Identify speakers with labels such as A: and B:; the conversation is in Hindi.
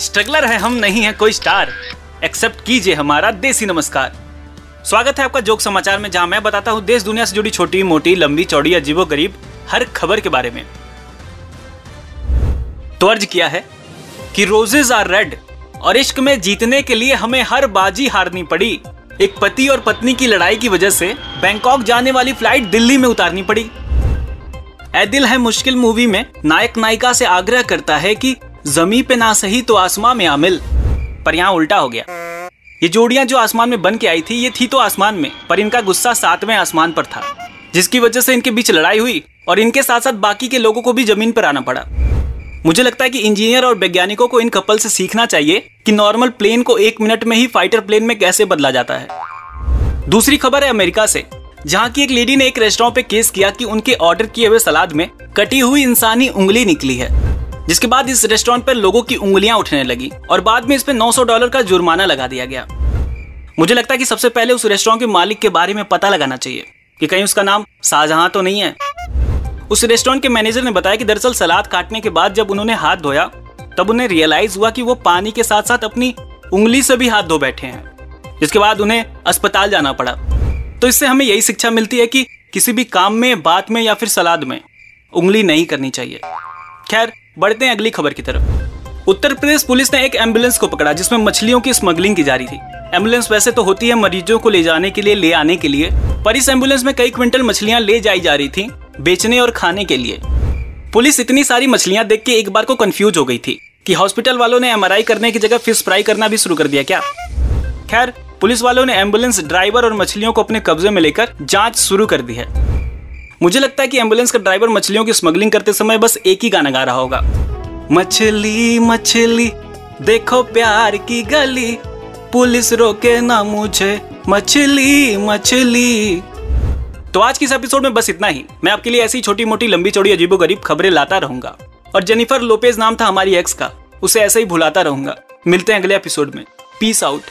A: स्ट्रगलर है हम नहीं है कोई स्टार। एक्सेप्ट कीजिए हमारा देसी नमस्कार। स्वागत है आपका जोक समाचार में, जहाँ मैं बताता हूँ देश दुनिया से जुड़ी छोटी, मोटी, लंबी, चौड़ी, अजीबो, गरीब, हर खबर के बारे में। तो अर्ज़ किया है कि रोजेज आर रेड और इश्क में जीतने के लिए हमें हर बाजी हारनी पड़ी। एक पति और पत्नी की लड़ाई की वजह से बैंकॉक जाने वाली फ़्लाइट दिल्ली में उतारनी पड़ी। ए दिल है मुश्किल मूवी में, नायक नायिका से आग्रह करता है कि जमी पे ना सही तो आसमां में आमिल, पर यहाँ उल्टा हो गया। ये जोड़ियाँ जो आसमान में बन के आई थी, ये थी तो आसमान में, पर इनका गुस्सा सातवें आसमान पर था, जिसकी वजह से इनके बीच लड़ाई हुई और इनके साथ साथ बाकी के लोगों को भी ज़मीन पर आना पड़ा। मुझे लगता है कि इंजीनियर और वैज्ञानिकों को इन कपल से सीखना चाहिए कि नॉर्मल प्लेन को एक मिनट में ही फाइटर प्लेन में कैसे बदला जाता है। दूसरी खबर है अमेरिका से, जहाँ की एक लेडी ने एक रेस्टोरेंट पे केस किया कि उनके ऑर्डर किए हुए सलाद में कटी हुई इंसानी उंगली निकली है। जिसके बाद इस रेस्टोरेंट पर लोगों की उंगलियाँ उठने लगी और बाद में इस पे 900 डॉलर का जुर्माना लगा दिया गया। मुझे लगता है कि सबसे पहले उस रेस्टोरेंट के मालिक के बारे में पता लगाना चाहिए कि कहीं उसका नाम शाहजहां तो नहीं है। उस रेस्टोरेंट के मैनेजर ने बताया कि दरअसल सलाद काटने के बाद जब उन्होंने हाथ धोया, तब उन्हें रियलाइज़ हुआ कि वो पानी के साथ साथ अपनी उंगली से भी हाथ धो बैठे हैं, जिसके बाद उन्हें अस्पताल जाना पड़ा। तो इससे हमें यही शिक्षा मिलती है कि किसी भी काम में, बात में या फिर सलाद में उंगली नहीं करनी चाहिए। खैर बढ़ते हैं अगली खबर की तरफ़। उत्तर प्रदेश पुलिस ने एक एंबुलेंस को पकड़ा, जिसमें मछलियों की स्मगलिंग की जा रही थी। एंबुलेंस वैसे तो होती है मरीजों को ले जाने के लिए, ले आने के लिए, पर इस एंबुलेंस में कई क्विंटल मछलियाँ ले जाई जा रही थी बेचने और खाने के लिए। पुलिस इतनी सारी मछलियाँ देख के एक बार को कंफ्यूज हो गई थी कि हॉस्पिटल वालों ने एमआरआई करने की जगह फ़िश फ्राई करना भी शुरू कर दिया क्या? खैर, पुलिस वालों ने एंबुलेंस ड्राइवर और मछलियों को अपने कब्जे में लेकर जाँच शुरू कर दी है। मुझे लगता है कि एंबुलेंस का ड्राइवर मछलियों की स्मगलिंग करते समय बस एक ही गाना गा रहा होगा। मछली मछली, देखो प्यार की गली। पुलिस रोके ना मुझे, मछली मछली। तो आज की इस एपिसोड में बस इतना ही। मैं आपके लिए ऐसी छोटी मोटी लंबी चौड़ी अजीबो गरीब खबरें लाता रहूँगा। और जेनिफर लोपेज नाम था हमारी एक्स का, उसे ऐसे ही भुलाता रहूँगा। मिलते हैं अगले एपिसोड में। Peace out